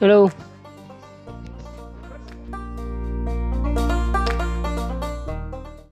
Hello.